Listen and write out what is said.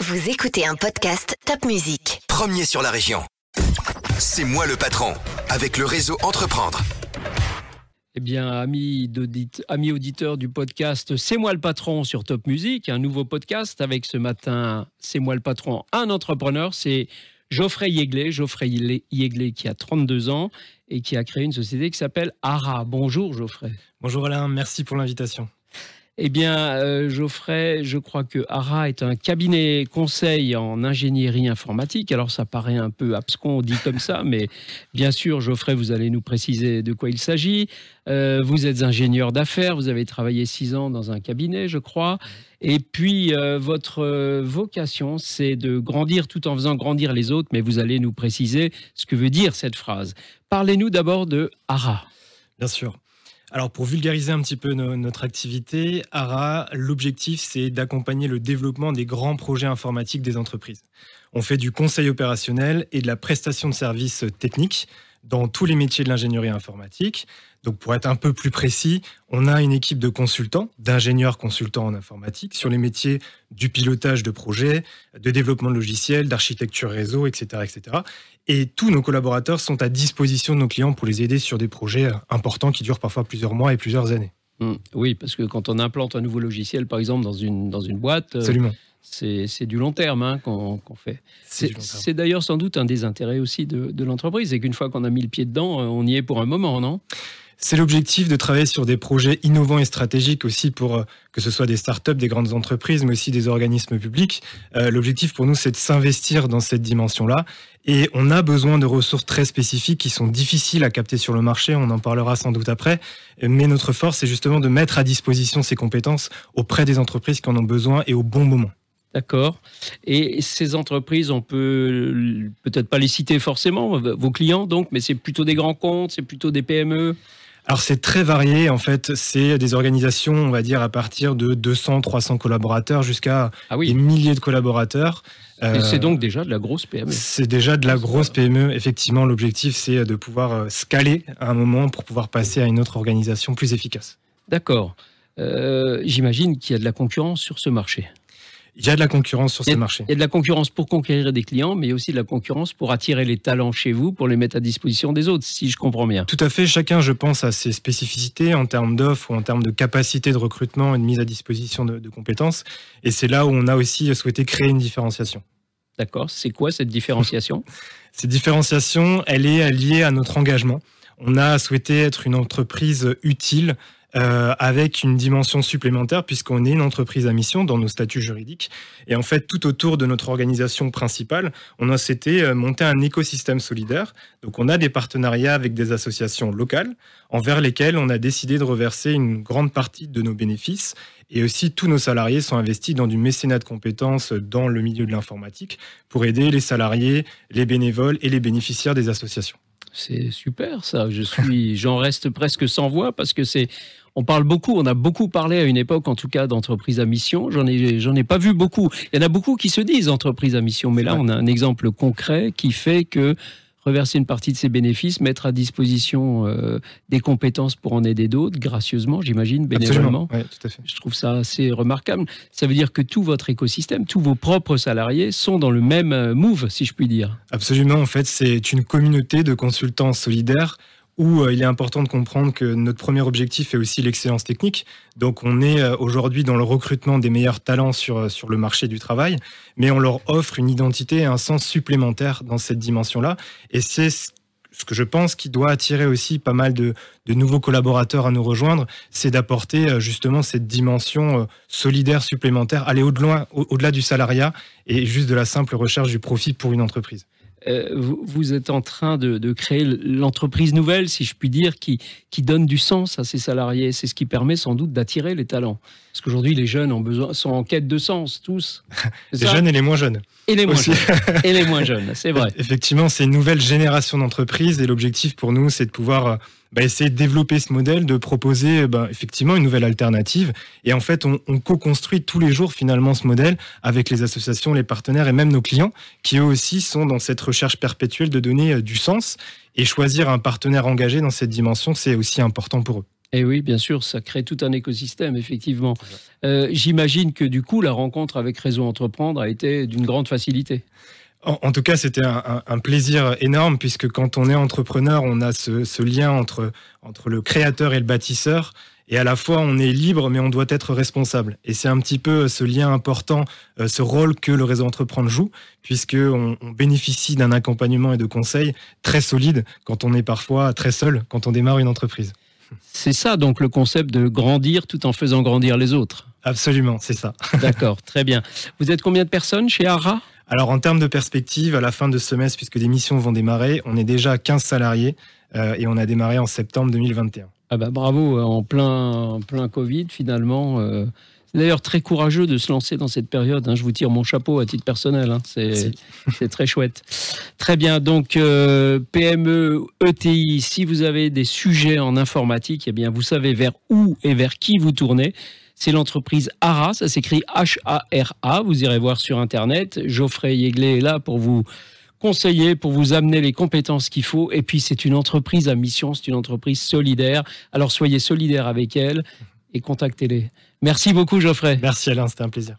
Vous écoutez un podcast Top Music. Premier sur la région. C'est moi le patron, avec le réseau Entreprendre. Eh bien, amis, d'audit- amis auditeurs du podcast C'est moi le patron sur Top Music, un nouveau podcast avec ce matin C'est moi le patron, un entrepreneur, c'est Geoffrey Yegley. Geoffrey Yegley qui a 32 ans et qui a créé une société qui s'appelle ARA. Bonjour Geoffrey. Bonjour Alain, merci pour l'invitation. Eh bien, euh, Geoffrey, je crois que ARA est un cabinet conseil en ingénierie informatique. Alors, ça paraît un peu abscon dit comme ça, mais bien sûr, Geoffrey, vous allez nous préciser de quoi il s'agit. Euh, vous êtes ingénieur d'affaires, vous avez travaillé six ans dans un cabinet, je crois. Et puis, euh, votre vocation, c'est de grandir tout en faisant grandir les autres, mais vous allez nous préciser ce que veut dire cette phrase. Parlez-nous d'abord de ARA. Bien sûr. Alors pour vulgariser un petit peu no- notre activité, ARA, l'objectif c'est d'accompagner le développement des grands projets informatiques des entreprises. On fait du conseil opérationnel et de la prestation de services techniques dans tous les métiers de l'ingénierie informatique. Donc pour être un peu plus précis, on a une équipe de consultants, d'ingénieurs consultants en informatique sur les métiers du pilotage de projets, de développement de logiciels, d'architecture réseau, etc., etc. Et tous nos collaborateurs sont à disposition de nos clients pour les aider sur des projets importants qui durent parfois plusieurs mois et plusieurs années. Hmm, Oui, parce que quand on implante un nouveau logiciel, par exemple, dans une, dans une boîte, euh, Absolument. C'est du long terme hein, qu'on fait. C'est d'ailleurs sans doute un des intérêts aussi de, de l'entreprise, c'est qu'une fois qu'on a mis le pied dedans, euh, on y est pour un moment, non? C'est l'objectif de travailler sur des projets innovants et stratégiques aussi pour euh, que ce soit des startups, des grandes entreprises, mais aussi des organismes publics. Euh, L'objectif pour nous, c'est de s'investir dans cette dimension-là. Et on a besoin de ressources très spécifiques qui sont difficiles à capter sur le marché. On en parlera sans doute après. Mais notre force, c'est justement de mettre à disposition ces compétences auprès des entreprises qui en ont besoin et au bon moment. D'accord. Et ces entreprises, on peut peut-être pas les citer forcément, vos clients donc, mais c'est plutôt des grands comptes, c'est plutôt des PME. Alors c'est très varié en fait, c'est des organisations, on va dire à partir de 200, 300 collaborateurs jusqu'à Ah des milliers de collaborateurs. et Euh, c'est donc déjà de la grosse PME. c'est déjà de la grosse PME. Effectivement, l'objectif c'est de pouvoir euh, scaler à un moment pour pouvoir passer à une autre organisation plus efficace. D'accord. Euh, J'imagine qu'il y a de la concurrence sur ce marché. Il y a de la concurrence sur Et- ce marché. Il y a de la concurrence pour conquérir des clients, mais aussi de la concurrence pour attirer les talents chez vous, pour les mettre à disposition des autres, si je comprends bien. Tout à fait, chacun, je pense, a ses spécificités en termes d'offres ou en termes de capacité de recrutement et de mise à disposition de, de compétences. Et c'est là où on a aussi souhaité créer une différenciation. D'accord. C'est quoi cette différenciation? Cette différenciation, elle est liée à notre engagement. On a souhaité être une entreprise utile euh, avec une dimension supplémentaire puisqu'on est une entreprise à mission dans nos statuts juridiques. Et en fait, tout autour de notre organisation principale, on a souhaité euh, monter un écosystème solidaire. Donc on a des partenariats avec des associations locales envers lesquelles on a décidé de reverser une grande partie de nos bénéfices. Et aussi, tous nos salariés sont investis dans du mécénat de compétences dans le milieu de l'informatique pour aider les salariés, les bénévoles et les bénéficiaires des associations. C'est super ça. Je suis, j'en reste presque sans voix parce que c'est. On parle beaucoup, on a beaucoup parlé à une époque, en tout cas, d'entreprises à mission. J'en ai, j'en ai pas vu beaucoup. Il y en a beaucoup qui se disent entreprises à mission, mais là, on a un exemple concret qui fait que reverser une partie de ses bénéfices, mettre à disposition euh, des compétences pour en aider d'autres, gracieusement, j'imagine, bénévolement. Absolument. Ouais, tout à fait. Je trouve ça assez remarquable. Ça veut dire que tout votre écosystème, tous vos propres salariés sont dans le même euh, move, si je puis dire. Absolument. En fait, c'est une communauté de consultants solidaires où euh, il est important de comprendre que notre premier objectif est aussi l'excellence technique. Donc, on est euh, aujourd'hui dans le recrutement des meilleurs talents sur, euh, sur le marché du travail, mais on leur offre une identité et un sens supplémentaire dans cette dimension-là. Et c'est ce que je pense qui doit attirer aussi pas mal de, de nouveaux collaborateurs à nous rejoindre, c'est d'apporter justement cette dimension solidaire supplémentaire, aller au-delà au- du salariat et juste de la simple recherche du profit pour une entreprise. Euh, vous, vous êtes en train de, de créer l'entreprise nouvelle, si je puis dire, qui, qui donne du sens à ses salariés. C'est ce qui permet sans doute d'attirer les talents. Parce qu'aujourd'hui, les jeunes ont besoin, sont en quête de sens, tous. Les jeunes et les moins jeunes. et les moins aussi. jeunes. Et les moins jeunes, c'est vrai. Effectivement, c'est une nouvelle génération d'entreprises et l'objectif pour nous, c'est de pouvoir euh, bah, essayer de développer ce modèle, de proposer bah, effectivement une nouvelle alternative. Et en fait, on, on co-construit tous les jours finalement ce modèle avec les associations, les partenaires et même nos clients qui eux aussi sont dans cette recherche perpétuelle de donner euh, du sens. Et choisir un partenaire engagé dans cette dimension, c'est aussi important pour eux. Et oui, bien sûr, ça crée tout un écosystème, effectivement. Euh, j'imagine que du coup, la rencontre avec Réseau Entreprendre a été d'une grande facilité. En, tout cas, c'était un, plaisir énorme puisque quand on est entrepreneur, on a ce, lien entre, entre le créateur et le bâtisseur. Et à la fois, on est libre, mais on doit être responsable. Et c'est un petit peu ce lien important, euh, ce rôle que le réseau Entreprendre joue, puisqu'on on bénéficie d'un accompagnement et de conseils très solides quand on est parfois très seul, quand on démarre une entreprise. C'est ça donc le concept de grandir tout en faisant grandir les autres. Absolument, c'est ça. D'accord, très bien. Vous êtes combien de personnes chez ARA Alors en termes de perspective, à la fin de ce semestre, puisque des missions vont démarrer, on est déjà à 15 salariés euh, et on a démarré en septembre 2021. Ah bah bravo, euh, en plein, plein Covid finalement. Euh, c'est d'ailleurs très courageux de se lancer dans cette période. Hein. Je vous tire mon chapeau à titre personnel. Hein. C'est très chouette. Très bien. Donc, euh, PME, ETI, si vous avez des sujets en informatique, eh bien, vous savez vers où et vers qui vous tournez. C'est l'entreprise ARA. Ça s'écrit H-A-R-A. Vous irez voir sur Internet. Geoffrey Yeglé est là pour vous conseiller, pour vous amener les compétences qu'il faut. Et puis, c'est une entreprise à mission. C'est une entreprise solidaire. Alors, soyez solidaire avec elle et contactez-les. Merci beaucoup, Geoffrey. Merci, Alain, c'était un plaisir.